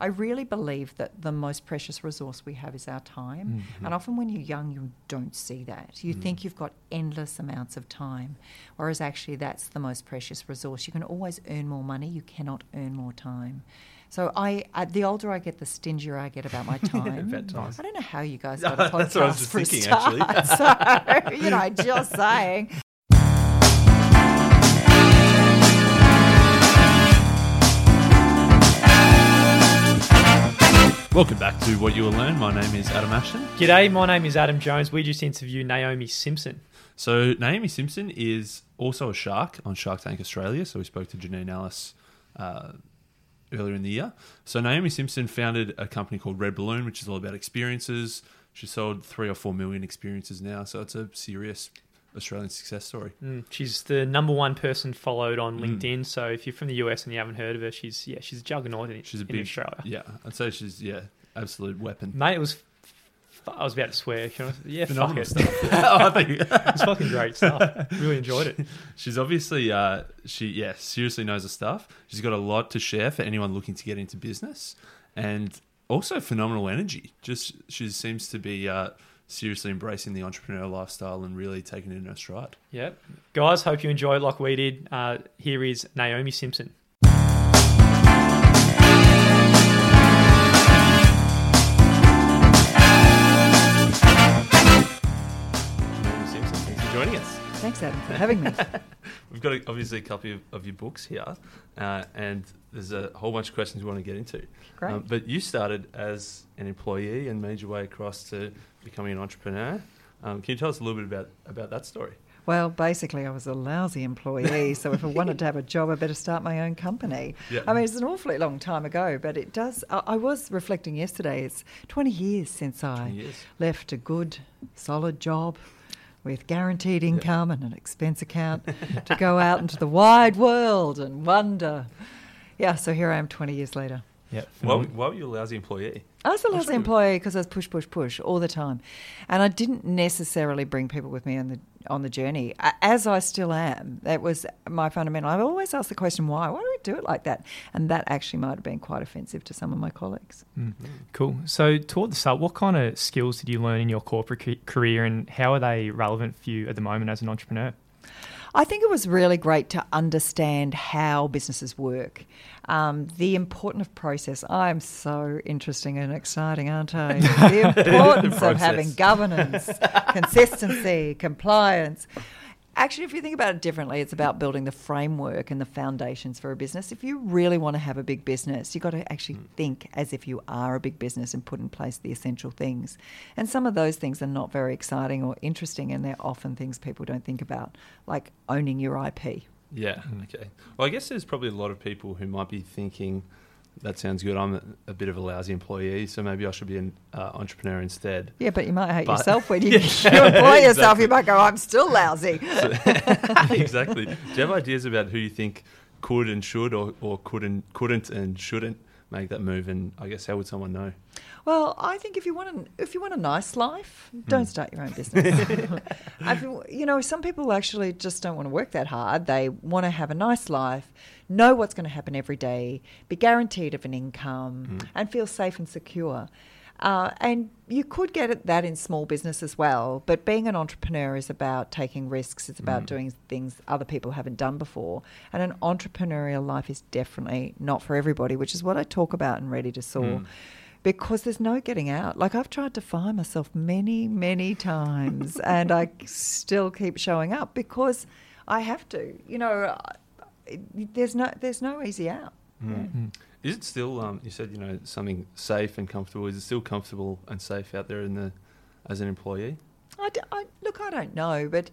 I really believe that the most precious resource we have is our time. Mm-hmm. And often when you're young, you don't see that. You think you've got endless amounts of time, whereas actually that's the most precious resource. You can always earn more money, you cannot earn more time. So I, I the older I get, the stingier I get about my time. About time. I don't know how you guys got a podcast That's what I was just for thinking, start. actually. so, you know, just saying. Welcome back to What You Will Learn. My name is Adam Ashton. G'day, my name is Adam Jones. We just interviewed Naomi Simson. So Naomi Simson is also a shark on Shark Tank Australia. So we spoke to Janine Allis uh, earlier in the year. So Naomi Simson founded a company called Red Balloon, which is all about experiences. She sold three or four million experiences now, so it's a serious Australian success story. Mm, she's the number one person followed Mm. on LinkedIn. So if you're from the US and you haven't heard of her, she's yeah, she's a juggernaut in, She's a big Australia. Yeah, I'd say she's yeah, absolute weapon. Mate, it was. I was about to swear. Can I- Yeah, fuck it. stuff. I think It's fucking great stuff. Really enjoyed it. She's obviously, uh, she yeah, seriously knows her stuff. She's got a lot to share for anyone looking to get into business, and also phenomenal energy. Just she seems to be uh, seriously embracing the entrepreneurial lifestyle and really taking it in her stride. Yep. Guys, hope you enjoyed like we did. Uh, here is Naomi Simson. Naomi Simson, thanks for joining us. Thanks, Adam, for having me. We've got a, obviously a copy of, of your books here, uh, and there's a whole bunch of questions we want to get into. Great. Um, but you started as an employee and made your way across to becoming an entrepreneur. Um, can you tell us a little bit about, about that story? Well, basically, I was a lousy employee, so if I wanted to have a job, I better start my own company. Yeah. I mean, it's an awfully long time ago, but it does. I, I was reflecting yesterday, it's 20 years since I years. left a good, solid job with guaranteed income and an expense account to go out into the wide world and wonder. Yeah, so here I am 20 years later. Yeah. Why, why were you a lousy employee? I was a lousy employee because I was push, push, push all the time, and I didn't necessarily bring people with me on the on the journey. As I still am, that was my fundamental. I've always ask the question, why? Why do we do it like that? And that actually might have been quite offensive to some of my colleagues. Mm. Cool. So, toward the start, what kind of skills did you learn in your corporate career, and how are they relevant for you at the moment as an entrepreneur? I think it was really great to understand how businesses work, um, the importance of process. I'm so interesting and exciting, aren't I? The importance of having governance, consistency, compliance. Actually, if you think about it differently, it's about building the framework and the foundations for a business. If you really want to have a big business, you've got to actually hmm. think as if you are a big business and put in place the essential things. And some of those things are not very exciting or interesting, and they're often things people don't think about, like owning your IP. Yeah. Okay. Well, I guess there's probably a lot of people who might be thinking, "That sounds good. I'm a, bit of a lousy employee, so maybe I should be an uh, entrepreneur instead." Yeah, but you might hate But- yourself when you, Yeah, you employ yourself. You might go, I'm still lousy. exactly. Do you have ideas about who you think could and should, or, or couldn't couldn't and shouldn't make that move? And I guess how would someone know? Well, I think if you want a, if you want a nice life, hmm. don't start your own business. You know, some people actually just don't want to work that hard. They want to have a nice life, know what's going to happen every day, be guaranteed of an income, hmm. and feel safe and secure. Uh, and you could get at that in small business as well. But being an entrepreneur is about taking risks. It's about hmm. doing things other people haven't done before. And an entrepreneurial life is definitely not for everybody, which is what I talk about in Ready to Soar because there's no getting out. Like I've tried to fire myself many, many times, and I still keep showing up because I have to. You know, there's no there's no easy out. Yeah. Is it still? Um, you said you know something safe and comfortable. Is it still comfortable and safe out there in the as an employee? I, d- I- look, I don't know, but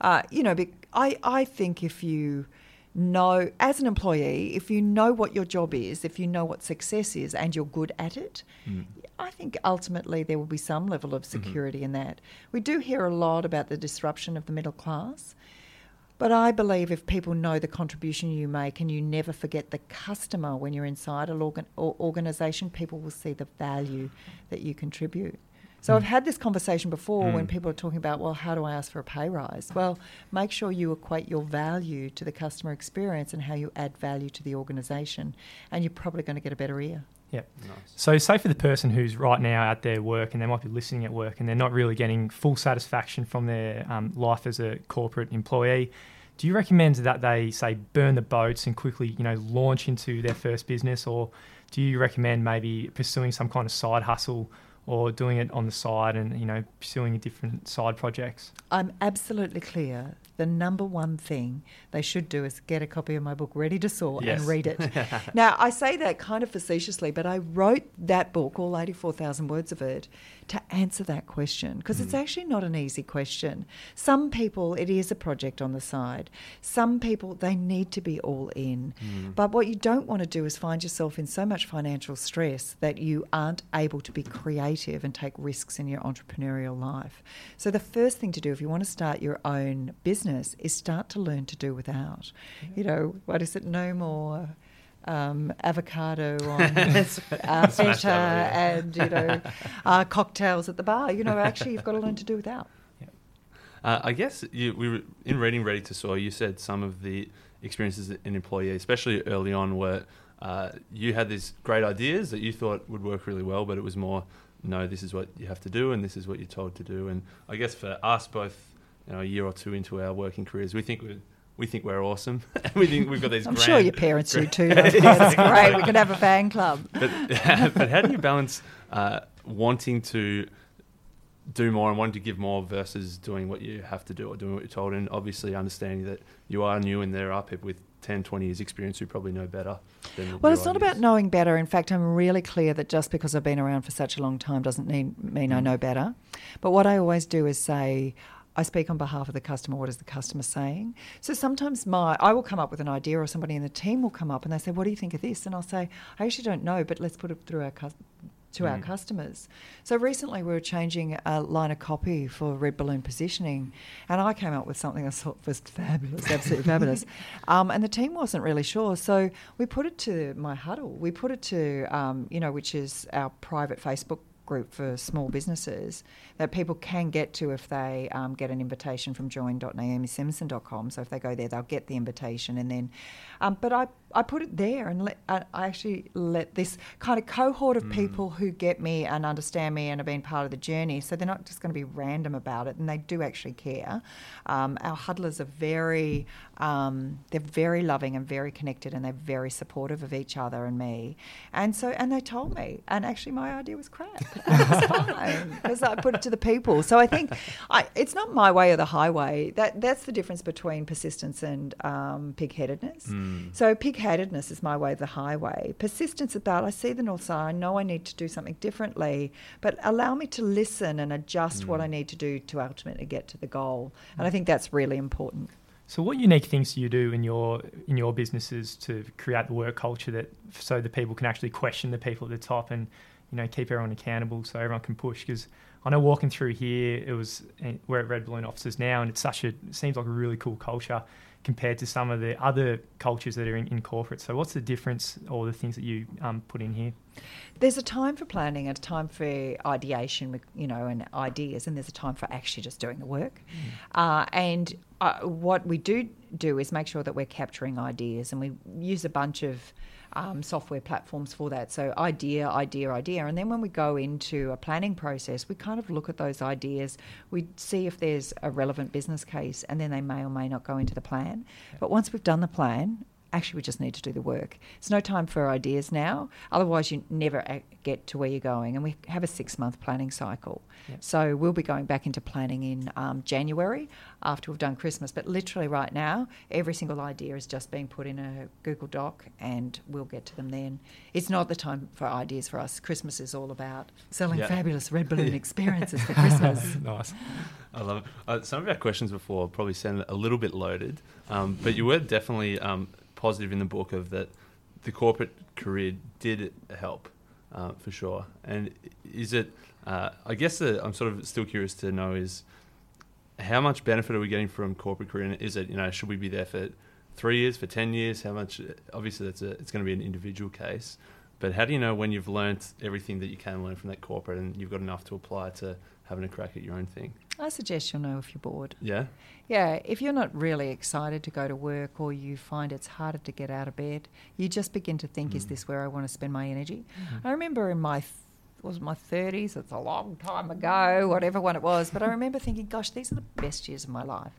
uh, you know, bec- I I think if you know as an employee, if you know what your job is, if you know what success is, and you're good at it, hmm. I think ultimately there will be some level of mm-hmm. security in that. We do hear a lot about the disruption of the middle class. But I believe if people know the contribution you make and you never forget the customer when you're inside an organ- or organisation, people will see the value that you contribute. So I've had this conversation before when people are talking about, well, how do I ask for a pay rise? Well, make sure you equate your value to the customer experience and how you add value to the organisation, and you're probably going to get a better ear. Yep. Nice. So, say for the person who's right now at their work and they might be listening at work and they're not really getting full satisfaction from their um, life as a corporate employee, do you recommend that they say burn the boats and quickly, you know, launch into their first business, or do you recommend maybe pursuing some kind of side hustle or doing it on the side and you know pursuing different side projects? I'm absolutely clear. The number one thing they should do is get a copy of my book ready to soar Yes. and read it. now, I say that kind of facetiously, but I wrote that book, all 84,000 words of it, to answer that question because it's mm. actually not an easy question. Some people, it is a project on the side. Some people, they need to be all in. Mm. But what you don't want to do is find yourself in so much financial stress that you aren't able to be creative and take risks in your entrepreneurial life. So, the first thing to do if you want to start your own business is start to learn to do without. You know, what is it? No more. Um, avocado on uh, Smash feta and you know uh, cocktails at the bar. You know, actually, you've got to learn to do without. Uh, I guess you, we were in reading Ready to Soar. You said some of the experiences in employee, especially early on, where uh, you had these great ideas that you thought would work really well, but it was more, no, this is what you have to do, and this is what you're told to do. And I guess for us, both you know, a year or two into our working careers, we think we're we think we're awesome. we think we've got these. I'm grand, sure your parents do too. That's great. We could have a fan club. but but how do you balance uh, wanting to do more and wanting to give more versus doing what you have to do or doing what you're told and obviously understanding that you are new and there are people with 10 20 years experience who probably know better than Well, it's not about knowing better. In fact, I'm really clear that just because I've been around for such a long time doesn't mean, mean I Mm. know better. But what I always do is say, I speak on behalf of the customer. What is the customer saying? So sometimes my I will come up with an idea, or somebody in the team will come up and they say, "What do you think of this?" And I'll say, "I actually don't know, but let's put it through our to our Mm. customers." So recently we were changing a line of copy for Red Balloon positioning, and I came up with something I thought was fabulous, absolutely fabulous. Um, and the team wasn't really sure, so we put it to my huddle. We put it to um, you know, which is our private Facebook group for small businesses that people can get to if they um, get an invitation from join.naomisimson.com. So if they go there, they'll get the invitation. And then, um, but I, I put it there and let, I, actually let this kind of cohort of people who get me and understand me and have been part of the journey. So they're not just going to be random about it and they do actually care. Um, our huddlers are very, um, they're very loving and very connected and they're very supportive of each other and me. And so, and they told me, and actually my idea was crap. It was fine because I put it to the people. So I think I, it's not my way or the highway. That that's the difference between persistence and um, pig-headedness. Mm. So pig-headedness is my way of the highway. Persistence about I see the north star. I know I need to do something differently, but allow me to listen and adjust what I need to do to ultimately get to the goal. And I think that's really important. So, what unique things do you do in your in your businesses to create the work culture that so the people can actually question the people at the top and you know keep everyone accountable so everyone can push? Because I know walking through here, it was eh, we're at Red Balloon offices now, and it's such a it seems like a really cool culture compared to some of the other cultures that are in, in corporate. So, what's the difference or the things that you um, put in here? There's a time for planning and a time for ideation, you know, and ideas, and there's a time for actually just doing the work. Uh, and uh, what we do do is make sure that we're capturing ideas, and we use a bunch of um, software platforms for that. So idea, idea, idea, and then when we go into a planning process, we kind of look at those ideas. We see if there's a relevant business case, and then they may or may not go into the plan. But once we've done the plan, actually we just need to do the work. It's no time for ideas now. Otherwise, you never get to where you're going. And we have a six month planning cycle. Yep. So we'll be going back into planning in um, January after we've done Christmas. But literally right now, every single idea is just being put in a Google Doc and we'll get to them then. It's not the time for ideas for us. Christmas is all about selling Yeah. fabulous red balloon experiences for Christmas. nice. I love it. Uh, some of our questions before probably sounded a little bit loaded, um, but you were definitely um, positive in the book of that the corporate career did help uh, for sure. And is it? Uh, I guess the, I'm sort of still curious to know is how much benefit are we getting from corporate career? And is it you know should we be there for three years, for ten years? How much? Obviously, that's a, it's going to be an individual case. But how do you know when you've learnt everything that you can learn from that corporate and you've got enough to apply to having a crack at your own thing? I suggest you'll know if you're bored. Yeah. Yeah, if you're not really excited to go to work or you find it's harder to get out of bed, you just begin to think, is mm. this where I want to spend my energy? Mm-hmm. I remember in my was my 30s, it's a long time ago, whatever one it was, but I remember thinking, gosh, these are the best years of my life.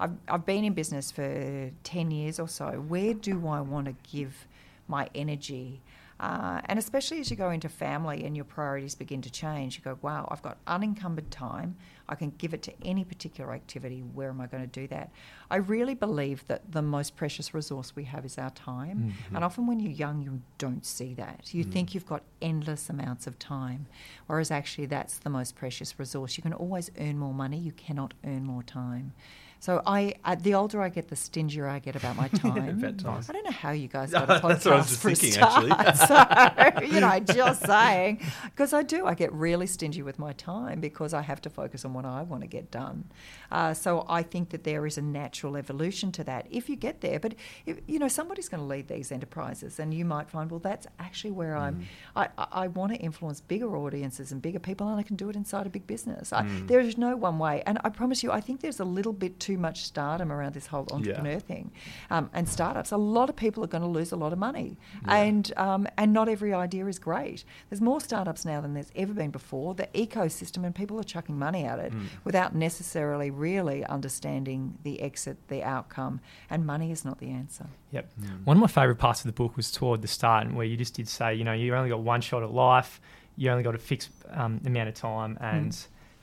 I've, I've been in business for 10 years or so. Where do I want to give my energy? Uh, and especially as you go into family and your priorities begin to change, you go, wow, I've got unencumbered time. I can give it to any particular activity. Where am I going to do that? I really believe that the most precious resource we have is our time. And often when you're young, you don't see that. You think you've got endless amounts of time, whereas actually that's the most precious resource. You can always earn more money, you cannot earn more time. So I, uh, the older I get, the stingier I get about my time. I don't know how you guys got a podcast That's what I was just thinking, start. actually. so you know, just saying, because I do, I get really stingy with my time because I have to focus on what I want to get done. Uh, so I think that there is a natural evolution to that if you get there. But if, you know, somebody's going to lead these enterprises, and you might find, well, that's actually where I'm. I, I, want to influence bigger audiences and bigger people, and I can do it inside a big business. I, there is no one way, and I promise you, I think there's a little bit too much stardom around this whole entrepreneur thing, um, and startups. A lot of people are going to lose a lot of money, and um, and not every idea is great. There's more startups now than there's ever been before. The ecosystem and people are chucking money at it without necessarily really understanding the exit, the outcome, and money is not the answer. Yep. One of my favourite parts of the book was toward the start, and where you just did say, you know, you only got one shot at life, you only got a fixed um, amount of time, and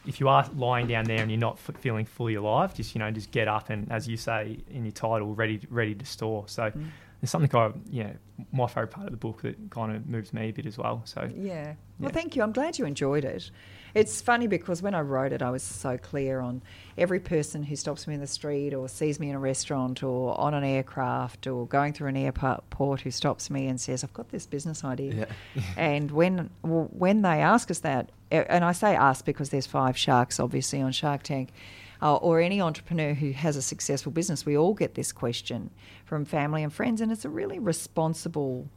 if you are lying down there and you're not f- feeling fully alive, just you know, just get up and, as you say in your title, ready ready to soar. So. Mm. There's something I, you know, my favourite part of the book that kind of moves me a bit as well. So Yeah. Well, thank you. I'm glad you enjoyed it. It's funny because when I wrote it, I was so clear on every person who stops me in the street or sees me in a restaurant or on an aircraft or going through an airport who stops me and says, I've got this business idea. and when when they ask us that, and I say us because there's five sharks obviously on Shark Tank, uh, or any entrepreneur who has a successful business, we all get this question from family and friends, and it's a really responsible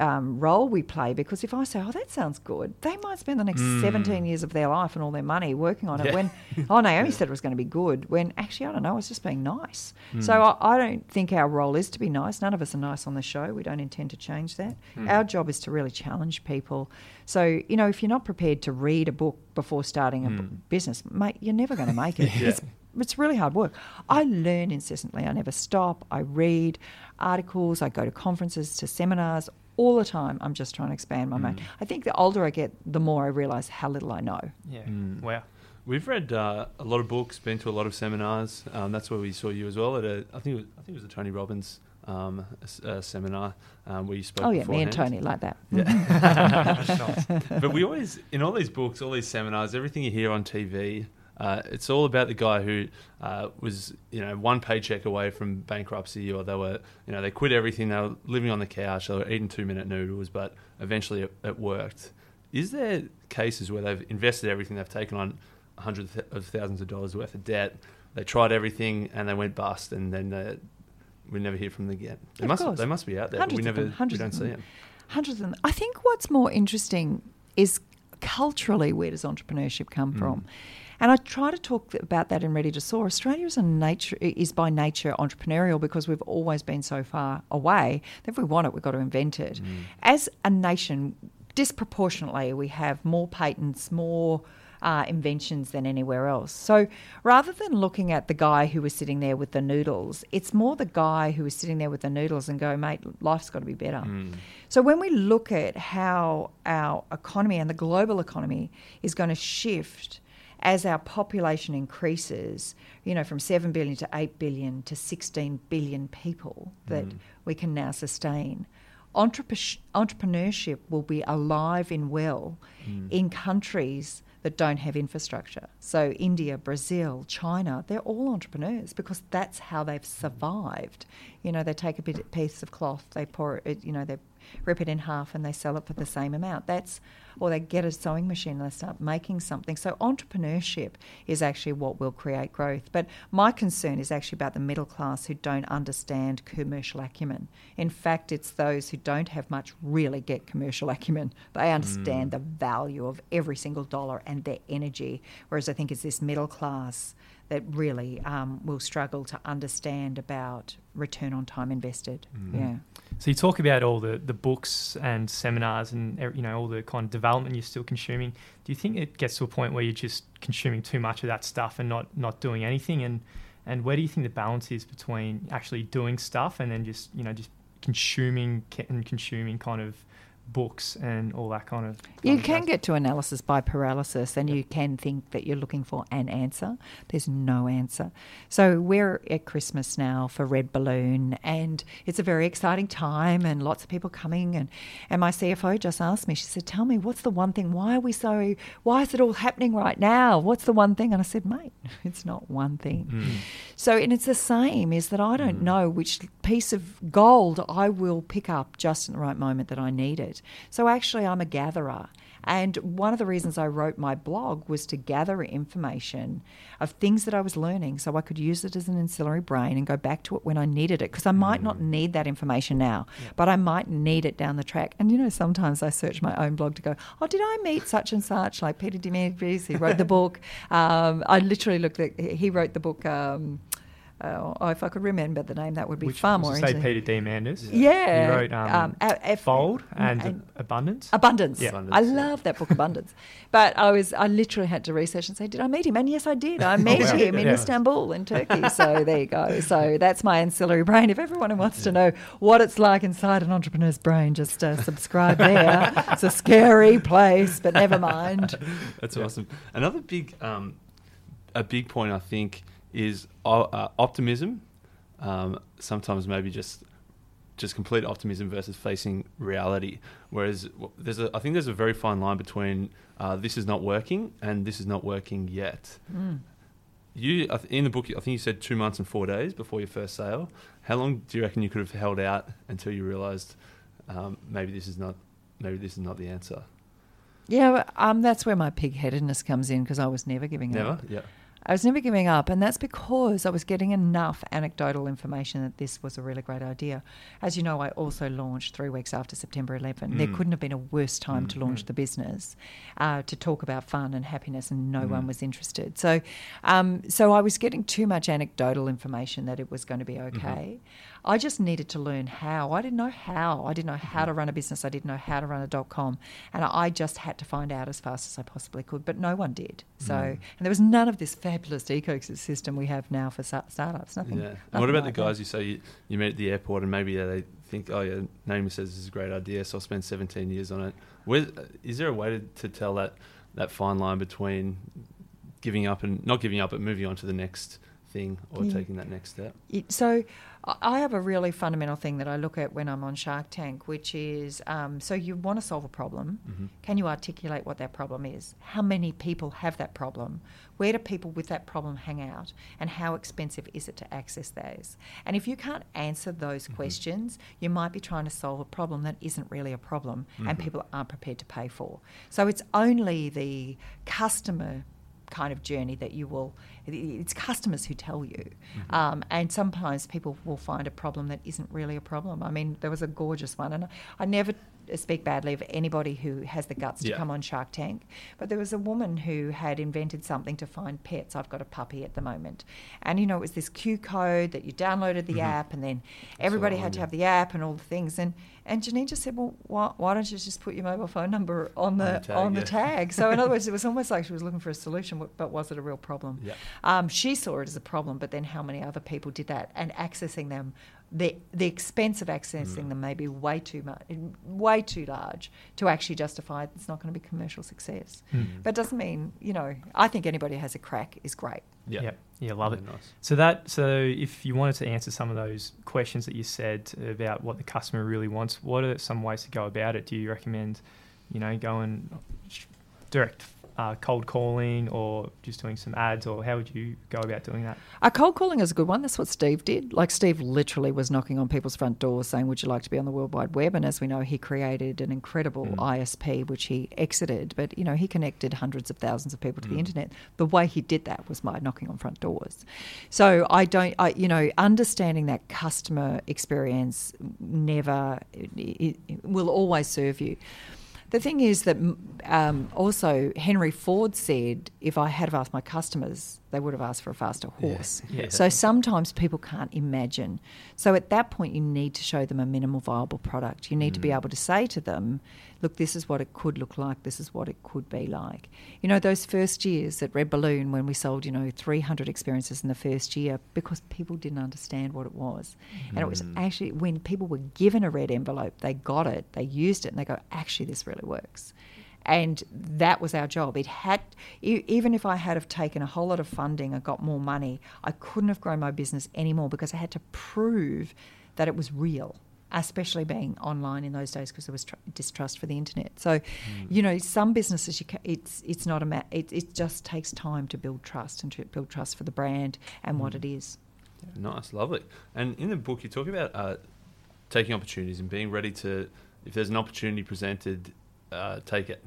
um, role we play because if I say, "Oh, that sounds good," they might spend the next hmm. seventeen years of their life and all their money working on it. Yeah. When oh, Naomi said it was going to be good, when actually I don't know, it's just being nice. Hmm. So I, I don't think our role is to be nice. None of us are nice on the show. We don't intend to change that. Hmm. Our job is to really challenge people. So you know, if you're not prepared to read a book before starting a b- business, mate, you're never going to make it. Yeah. It's it's really hard work. I learn incessantly. I never stop. I read articles. I go to conferences, to seminars all the time. I'm just trying to expand my mind. I think the older I get, the more I realise how little I know. yeah, Mm. wow. We've read uh, a lot of books, been to a lot of seminars. Um, that's where we saw you as well. At a, I think it was, I think it was a Tony Robbins um, s- uh, seminar um, where you spoke. Oh yeah, me and. Tony like that. Nice. but we always, in all these books, all these seminars, everything you hear on TV, uh, it's all about the guy who uh, was, you know, one paycheck away from bankruptcy, or they were, you know, they quit everything. They were living on the couch. They were eating two-minute noodles, but eventually it, it worked. Is there cases where they've invested everything, they've taken on hundreds of thousands of dollars worth of debt, they tried everything and they went bust, and then uh, we never hear from them again? They Of must, course. they must be out there, we Hundreds of never, them, hundreds we don't see them. them. Hundreds of them. I think what's more interesting is culturally where does entrepreneurship Mm. come from? And I try to talk about that in Ready to Soar. Australia is a nature is by nature entrepreneurial because we've always been so far away that if we want it, we've got to invent it. As a nation, disproportionately, we have more patents, more uh, inventions than anywhere else. So rather than looking at the guy who was sitting there with the noodles, it's more the guy who was sitting there with the noodles and go, mate, life's got to be better. So when we look at how our economy and the global economy is going to shift as our population increases, you know, from 7 billion to 8 billion to 16 billion people that mm. we can now sustain, entrepre- entrepreneurship will be alive and well mm. in countries that don't have infrastructure. So India, Brazil, China, they're all entrepreneurs because that's how they've survived. You know, they take a bit piece of cloth, they pour it, you know, they rip it in half and they sell it for the same amount. That's or they get a sewing machine and they start making something. So entrepreneurship is actually what will create growth. But my concern is actually about the middle class who don't understand commercial acumen. In fact, it's those who don't have much really get commercial acumen. They understand mm. the value of every single dollar and their energy. Whereas I think it's this middle class that really um, will struggle to understand about return on time invested. Mm. Yeah. So you talk about all the, the books and seminars and you know all the kind of development you're still consuming. Do you think it gets to a point where you're just consuming too much of that stuff and not not doing anything? And and where do you think the balance is between actually doing stuff and then just you know just consuming and consuming kind of books and all that kind of. You can get to analysis by paralysis, and you can think that you're looking for an answer. There's no answer. So we're at Christmas now for Red Balloon, and it's a very exciting time, and lots of people coming. and And my CFO just asked me. She said, "Tell me, what's the one thing? Why are we so? Why is it all happening right now? What's the one thing?" And I said, "Mate, it's not one thing." Mm. So, and it's the same. Is that I don't mm. know which piece of gold I will pick up just in the right moment that I need it. So actually, I'm a gatherer. And one of the reasons I wrote my blog was to gather information of things that I was learning so I could use it as an ancillary brain and go back to it when I needed it. Because I might mm. not need that information now, yeah. but I might need it down the track. And you know, sometimes I search my own blog to go, oh, did I meet such and such? Like Peter Diamandis, he wrote the book. Um, I literally looked at, he wrote the book. Um, uh, oh, if I could remember the name, that would be Which, far more. Interesting. Say Peter Diamandis. Yeah, yeah. he wrote um, um, F- Fold and, and, Abundance. Abundance. Yeah. Abundance, I love that book, Abundance. But I was, I literally had to research and say, did I meet him? And yes, I did. I met oh, him in yeah. Istanbul, in Turkey. So there you go. So that's my ancillary brain. If everyone wants to know what it's like inside an entrepreneur's brain, just uh, subscribe there. it's a scary place, but never mind. That's awesome. Another big, um, a big point, I think is uh, optimism. Um, sometimes maybe just just complete optimism versus facing reality. Whereas there's a, I think there's a very fine line between uh, this is not working and this is not working yet. Mm. You in the book, I think you said two months and four days before your first sale. How long do you reckon you could have held out until you realised um, maybe this is not maybe this is not the answer? Yeah, um, that's where my pig-headedness comes in because I was never giving never? up. Never, yeah. I was never giving up, and that's because I was getting enough anecdotal information that this was a really great idea. As you know, I also launched three weeks after September 11. Mm. There couldn't have been a worse time mm. to launch mm. the business, uh, to talk about fun and happiness, and no mm. one was interested. So, um, so I was getting too much anecdotal information that it was going to be mm-hmm. okay. Mm-hmm. I just needed to learn how. I didn't know how. I didn't know how to run a business. I didn't know how to run a dot com. And I just had to find out as fast as I possibly could, but no one did. So, mm. and there was none of this fabulous ecosystem we have now for startups. Nothing. Yeah. Nothing what about like the guys that. you say you, you meet at the airport and maybe they think, oh, yeah, Naomi says this is a great idea, so I'll spend 17 years on it. Where, is there a way to, to tell that, that fine line between giving up and not giving up, but moving on to the next thing or yeah. taking that next step? So I have a really fundamental thing that I look at when I'm on Shark Tank, which is um, so you want to solve a problem. Mm-hmm. Can you articulate what that problem is? How many people have that problem? Where do people with that problem hang out? And how expensive is it to access those? And if you can't answer those mm-hmm. questions, you might be trying to solve a problem that isn't really a problem mm-hmm. and people aren't prepared to pay for. So it's only the customer kind of journey that you will it's customers who tell you mm-hmm. um, and sometimes people will find a problem that isn't really a problem i mean there was a gorgeous one and i never speak badly of anybody who has the guts to yeah. come on Shark Tank. But there was a woman who had invented something to find pets. I've got a puppy at the moment. And, you know, it was this Q code that you downloaded the mm-hmm. app and then everybody had to have the app and all the things. And, and Janine just said, well, why, why don't you just put your mobile phone number on the, on the tag? On the tag? So, in other words, it was almost like she was looking for a solution, but was it a real problem? Yeah. Um, she saw it as a problem, but then how many other people did that? And accessing them the the expense of accessing mm. them may be way too much, way too large to actually justify it's not going to be commercial success. Mm. But it doesn't mean you know. I think anybody who has a crack is great. Yeah, yeah, yeah love it. Nice. So that so if you wanted to answer some of those questions that you said about what the customer really wants, what are some ways to go about it? Do you recommend, you know, going direct uh, cold calling or just doing some ads, or how would you go about doing that? Uh, cold calling is a good one. That's what Steve did. Like Steve literally was knocking on people's front doors saying, "Would you like to be on the World Wide Web?" And as we know, he created an incredible Mm. ISP, which he exited. But you know, he connected hundreds of thousands of people to the Mm. internet. The way he did that was by knocking on front doors. So I don't, I you know, understanding that customer experience never it, it will always serve you. The thing is that um, also Henry Ford said, if I had have asked my customers, they would have asked for a faster horse. Yeah. So sometimes people can't imagine. So at that point, you need to show them a minimal viable product. You need to be Mm. able to say to them, look, this is what it could look like, this is what it could be like. You know, those first years at Red Balloon when we sold, you know, 300 experiences in the first year because people didn't understand what it was. And it was Mm. actually when people were given a red envelope, they got it, they used it, and they go, actually, this really works. And that was our job. It had, even if I had have taken a whole lot of funding and got more money, I couldn't have grown my business anymore because I had to prove that it was real, especially being online in those days because there was tr- distrust for the internet. So, you know, some businesses you ca- it's it's not a ma- it, it just takes time to build trust and to build trust for the brand and what it is. Nice, lovely. And in the book, you talk about uh, taking opportunities and being ready to, if there's an opportunity presented, uh, take it.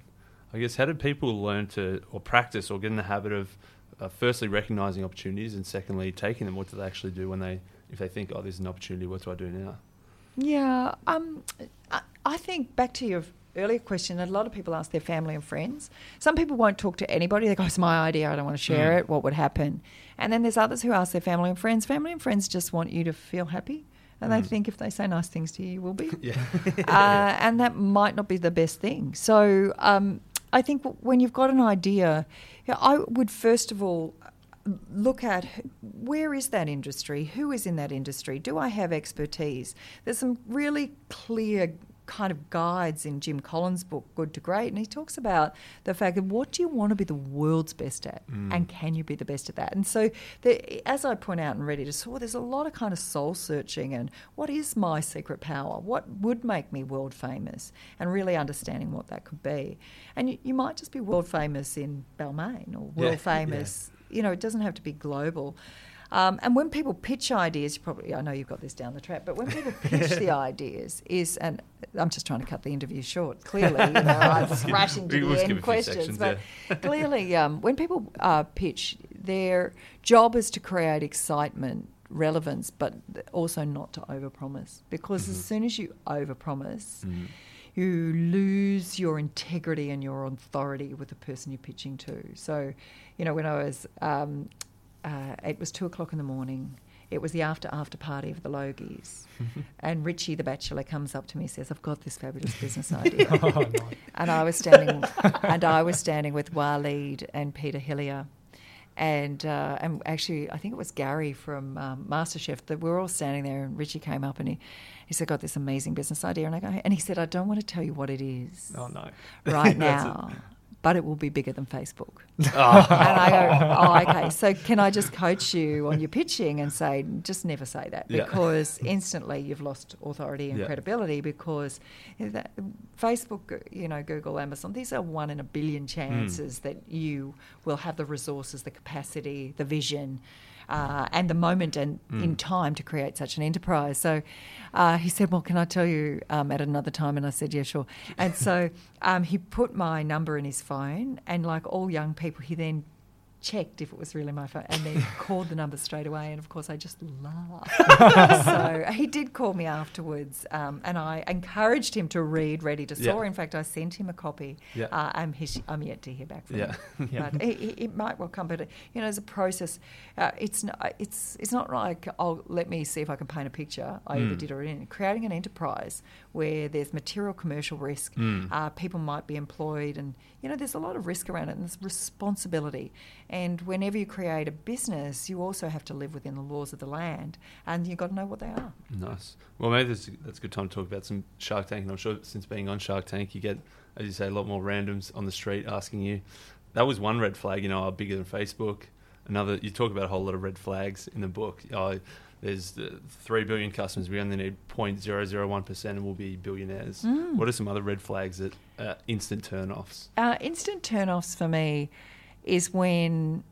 I guess how did people learn to or practice or get in the habit of, uh, firstly recognizing opportunities and secondly taking them? What do they actually do when they, if they think, oh, there's an opportunity, what do I do now? Yeah, um, I, I think back to your earlier question, a lot of people ask their family and friends. Some people won't talk to anybody. They go, it's my idea, I don't want to share Mm. it. What would happen? And then there's others who ask their family and friends. Family and friends just want you to feel happy. And they Mm. think if they say nice things to you, you will be. Yeah. uh, and that might not be the best thing. So um, I think w- when you've got an idea, yeah, I would first of all look at where is that industry? Who is in that industry? Do I have expertise? There's some really clear kind of guides in Jim Collins' book, Good to Great, and he talks about the fact of what do you want to be the world's best at, Mm. and can you be the best at that? And so, the, as I point out in Ready to Soar, there's a lot of kind of soul searching and what is my secret power? What would make me world famous? And really understanding what that could be. And you, you might just be world famous in Balmain or Yeah, world famous you know, it doesn't have to be global. Um, and when people pitch ideas, probably I know you've got this down the track, but when people pitch the ideas, is and I'm just trying to cut the interview short. Clearly, you know, I'm rushing to the end questions, but clearly, um, when people uh, pitch, their job is to create excitement, relevance, but also not to overpromise. Because Mhm. as soon as you overpromise, Mm. you lose your integrity and your authority with the person you're pitching to. So, you know, when I was, um, uh, it was two o'clock in the morning. It was the after after party of the Logies, and Richie, the bachelor, comes up to me and says, "I've got this fabulous business idea." oh, and I was standing, and I was standing with Waleed and Peter Helliar, and uh, and actually I think it was Gary from um, MasterChef that we were all standing there, and Richie came up and he, he said, I've "Got this amazing business idea," and I go, and he said, "I don't want to tell you what it is Oh no. right now." But it will be bigger than Facebook. Oh. And I go, oh, okay. So can I just coach you on your pitching and say, just never say that Yeah. because instantly you've lost authority and Yeah. credibility because Facebook, you know, Google, Amazon, these are one in a billion hmm. chances that you will have the resources, the capacity, the vision. Uh, and the moment and in Mm. time to create such an enterprise. So uh, he said, Well, can I tell you um, at another time? And I said, Yeah, sure. And so um, he put my number in his phone, and like all young people, he then checked if it was really my phone and then called the number straight away. And of course, I just laughed. so he did call me afterwards, um, and I encouraged him to read Ready to Soar. Yeah. In fact, I sent him a copy. Yeah. Uh, I'm, his, I'm yet to hear back from Yeah. him. Yeah. But it, it- it might well come. But you know, as a process, uh, it's not, it's it's not like oh, let me see if I can paint a picture. I either Mm. did or didn't. Creating an enterprise where there's material commercial risk, Mm. uh, people might be employed, and you know, there's a lot of risk around it, and there's responsibility. And whenever you create a business, you also have to live within the laws of the land, and you've got to know what they are. Nice. Well, maybe that's, that's a good time to talk about some Shark Tank. And I'm sure since being on Shark Tank, you get, as you say, a lot more randoms on the street asking you. That was one red flag, you know, oh, bigger than Facebook. Another, you talk about a whole lot of red flags in the book. Oh, there's the three billion customers. We only need 0.001 percent, and we'll be billionaires. Mm. What are some other red flags that uh, instant turn-offs? Uh, instant turn-offs for me is when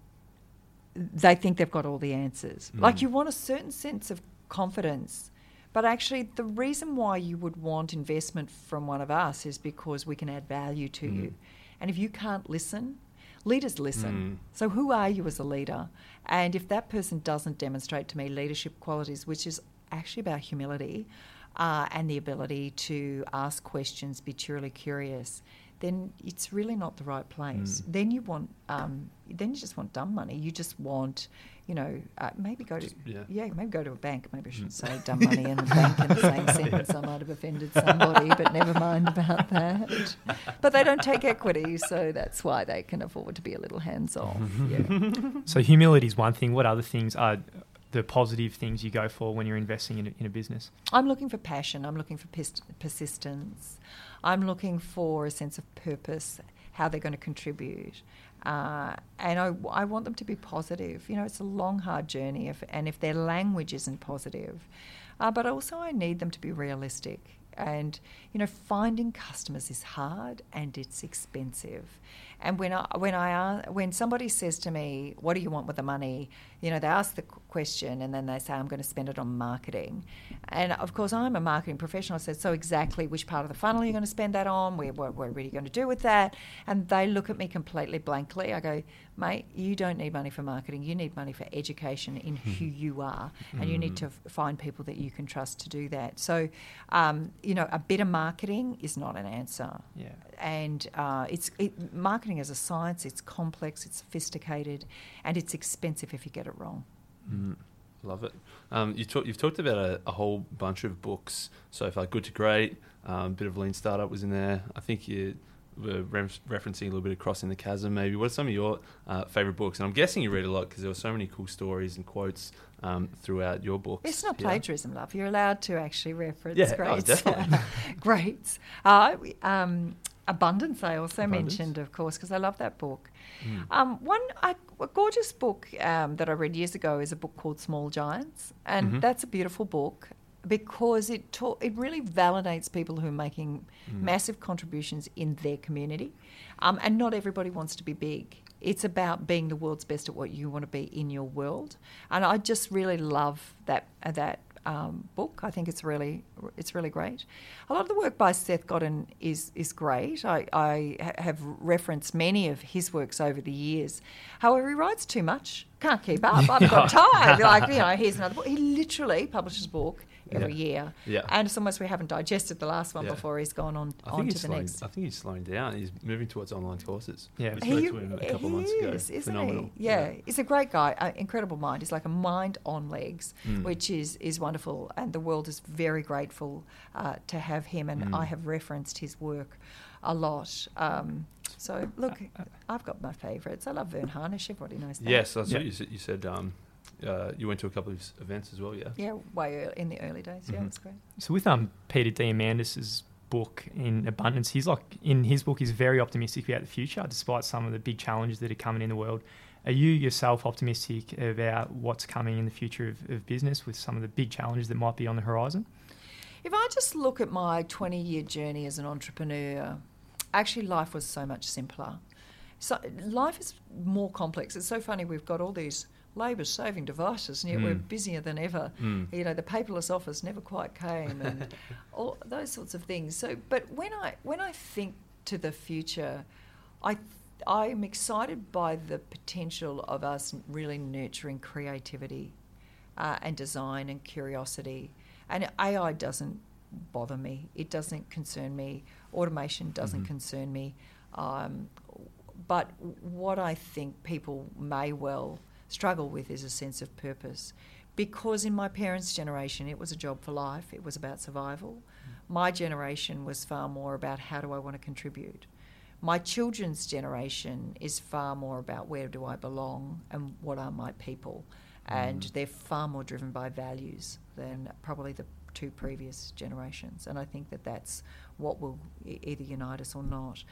they think they've got all the answers. Mm. Like you want a certain sense of confidence, but actually the reason why you would want investment from one of us is because we can add value to Mm. you. And if you can't listen, leaders listen. Mm. So who are you as a leader? And if that person doesn't demonstrate to me leadership qualities, which is actually about humility uh, and the ability to ask questions, be truly curious, then it's really not the right place. Mm. Then you want, um, then you just want dumb money. You just want, you know, uh, maybe go to Just- yeah. yeah, maybe go to a bank. Maybe I shouldn't Mm. say dumb money and a bank in the same sentence. I might have offended somebody, but never mind about that. But they don't take equity, so that's why they can afford to be a little hands off. Yeah. So humility is one thing. What other things are the positive things you go for when you're investing in a, in a business? I'm looking for passion. I'm looking for pers- persistence. I'm looking for a sense of purpose, how they're going to contribute. Uh, and I, I want them to be positive. You know, it's a long, hard journey, if, and if their language isn't positive, uh, but also I need them to be realistic. And you know, finding customers is hard and it's expensive. And when I when I when somebody says to me, "What do you want with the money?" You know, they ask the question and then they say, "I'm going to spend it on marketing." And of course, I'm a marketing professional. I said, "So exactly which part of the funnel are you going to spend that on? What, what are you going to do with that?" And they look at me completely blankly. I go, "Mate, you don't need money for marketing. You need money for education in who you are, and you need to f- find people that you can trust to do that." So, um, you know, a bit of marketing is not an answer Yeah. and uh, it's it, marketing as a science. It's complex, it's sophisticated, and it's expensive if you get it wrong. Mm, love it. Um, you talk, you've talked about a, a whole bunch of books so far. Good to Great, um, a bit of Lean Startup was in there. I think you were ref- referencing a little bit of Crossing the Chasm, maybe. What are some of your uh, favourite books? And I'm guessing you read a lot because there were so many cool stories and quotes um, throughout your books. It's not Yeah. plagiarism, love. You're allowed to actually reference Yeah, oh, greats. definitely. greats. Uh, um, Abundance, I also Abundance. mentioned, of course, because I love that book. Mm. Um, one I, a gorgeous book um, that I read years ago is a book called Small Giants, and Mhm. that's a beautiful book because it ta- it really validates people who are making Mm. massive contributions in their community, um, and not everybody wants to be big. It's about being the world's best at what you want to be in your world, and I just really love that uh, that um, book. I think it's really it's really great. A lot of the work by Seth Godin is is great. I, I ha- have referenced many of his works over the years. However, he writes too much. Can't keep up. I've got time. Like you know, here's another book. He literally publishes a book every year, Yeah. and it's almost we haven't digested the last one Yeah. before he's gone on I on think to he's the slowing, next. I think he's slowing down. He's moving towards online courses. Yeah. we He, spoke to him a couple he months ago. is, isn't Phenomenal. he? Yeah. he's a great guy, uh, incredible mind. He's like a mind on legs, Mm. which is is wonderful, and the world is very grateful uh, to have him. And Mm. I have referenced his work a lot. Um, so look, I've got my favourites. I love Verne Harnish. Everybody knows that. Yes, I saw Yeah. you said, you said um, uh, you went to a couple of events as well, yeah? Yeah, way ear- in the early days. Yeah, Mhm. it's great. So with um Peter Diamandis's book in abundance, he's like in his book he's very optimistic about the future, despite some of the big challenges that are coming in the world. Are you yourself optimistic about what's coming in the future of, of business with some of the big challenges that might be on the horizon? If I just look at my 20 year journey as an entrepreneur, actually life was so much simpler. So life is more complex. It's so funny. We've got all these labour saving devices, and yet we're Mm. busier than ever. Mm. You know, the paperless office never quite came, and all those sorts of things. So, but when I when I think to the future, I I'm excited by the potential of us really nurturing creativity uh, and design and curiosity. And AI doesn't bother me. It doesn't concern me. Automation doesn't Mhm. concern me. Um, but what I think people may well struggle with is a sense of purpose. Because in my parents' generation, it was a job for life, it was about survival. My generation was far more about how do I want to contribute. My children's generation is far more about where do I belong and what are my people. And Mm. they're far more driven by values than probably the two previous generations. And I think that that's what will either unite us or not.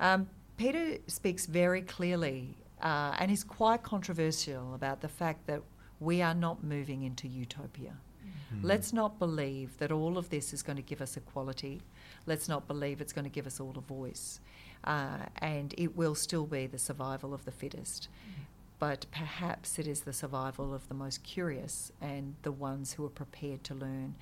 Um, Peter speaks very clearly uh, and is quite controversial about the fact that we are not moving into utopia. Mm. Let's not believe that all of this is going to give us equality. Let's not believe it's going to give us all a voice. Uh, and it will still be the survival of the fittest. But perhaps it is the survival of the most curious and the ones who are prepared to learn.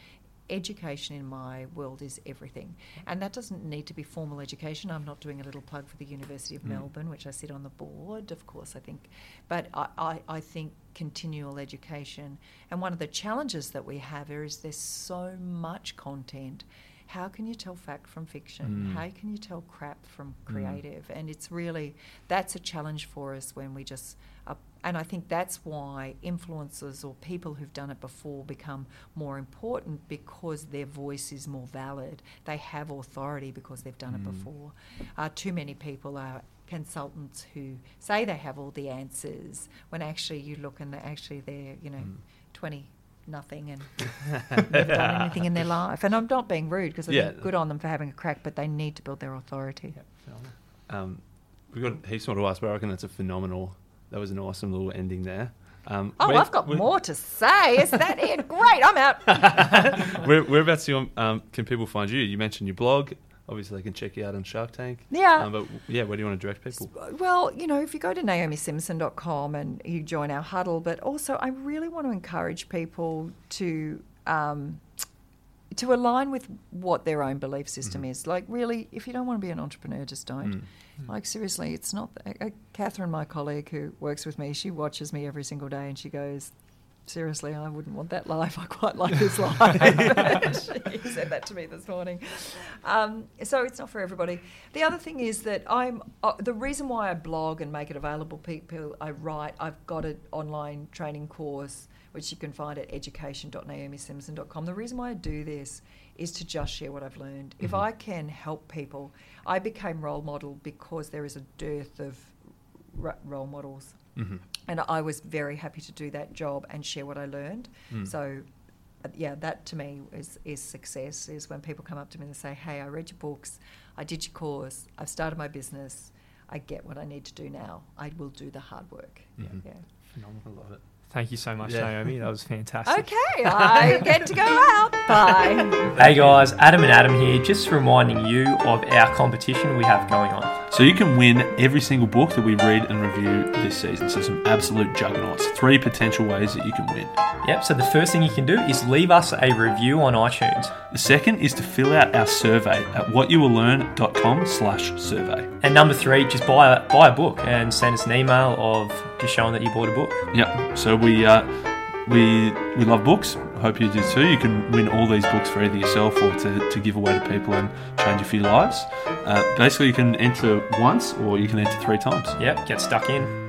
Education in my world is everything. And that doesn't need to be formal education. I'm not doing a little plug for the University of Mm. Melbourne, which I sit on the board, of course, I think. But I, I, I think continual education. And one of the challenges that we have is there's so much content. How can you tell fact from fiction? Mm. How can you tell crap from Mm. creative? And it's really that's a challenge for us when we just. Uh, and I think that's why influencers or people who've done it before become more important because their voice is more valid. They have authority because they've done it Mm. before. Uh, too many people are consultants who say they have all the answers when actually you look and they're actually they're you know Mm. 20 nothing and never done anything in their life and i'm not being rude because i Yeah. think good on them for having a crack but they need to build their authority Um, we've got heaps more to ask, but I reckon that's a phenomenal. That was an awesome little ending there. Um, oh i've got more to say is that it great i'm out Where, whereabouts you, um, can people find you? You mentioned your blog. Obviously, they can check you out on Shark Tank. Yeah. Um, but yeah, where do you want to direct people? Well, you know, if you go to naomisimson.com and you join our huddle, but also I really want to encourage people to um, to align with what their own belief system Mhm. is. Like, really, if you don't want to be an entrepreneur, just don't. Mm. Like, seriously, it's not. Uh, Catherine, my colleague who works with me, she watches me every single day and she goes, Seriously, I wouldn't want that life. I quite like this life. she said that to me this morning. Um, so it's not for everybody. The other thing is that I'm uh, the reason why I blog and make it available. People, I write. I've got an online training course which you can find at education.naomisimson.com. The reason why I do this is to just share what I've learned. If Mhm. I can help people, I became role model because there is a dearth of r- role models. Mhm. And I was very happy to do that job and share what I learned. Mm. So, uh, yeah, that to me is, is success. Is when people come up to me and say, "Hey, I read your books, I did your course, I've started my business, I get what I need to do now. I will do the hard work." Mhm. Yeah. Phenomenal, love it. Thank you so much, Yeah. Naomi. That was fantastic. Okay, I get to go out. Bye. Hey guys, Adam and Adam here, just reminding you of our competition we have going on. So you can win every single book that we read and review this season. So some absolute juggernauts. Three potential ways that you can win. Yep, so the first thing you can do is leave us a review on iTunes. The second is to fill out our survey at whatyouwilllearn.com slash survey. And number three, just buy a, buy a book and send us an email of just showing that you bought a book. Yep. So we uh, we we love books. I hope you do too. You can win all these books for either yourself or to, to give away to people and change a few lives. Uh, basically, you can enter once or you can enter three times. Yep, get stuck in.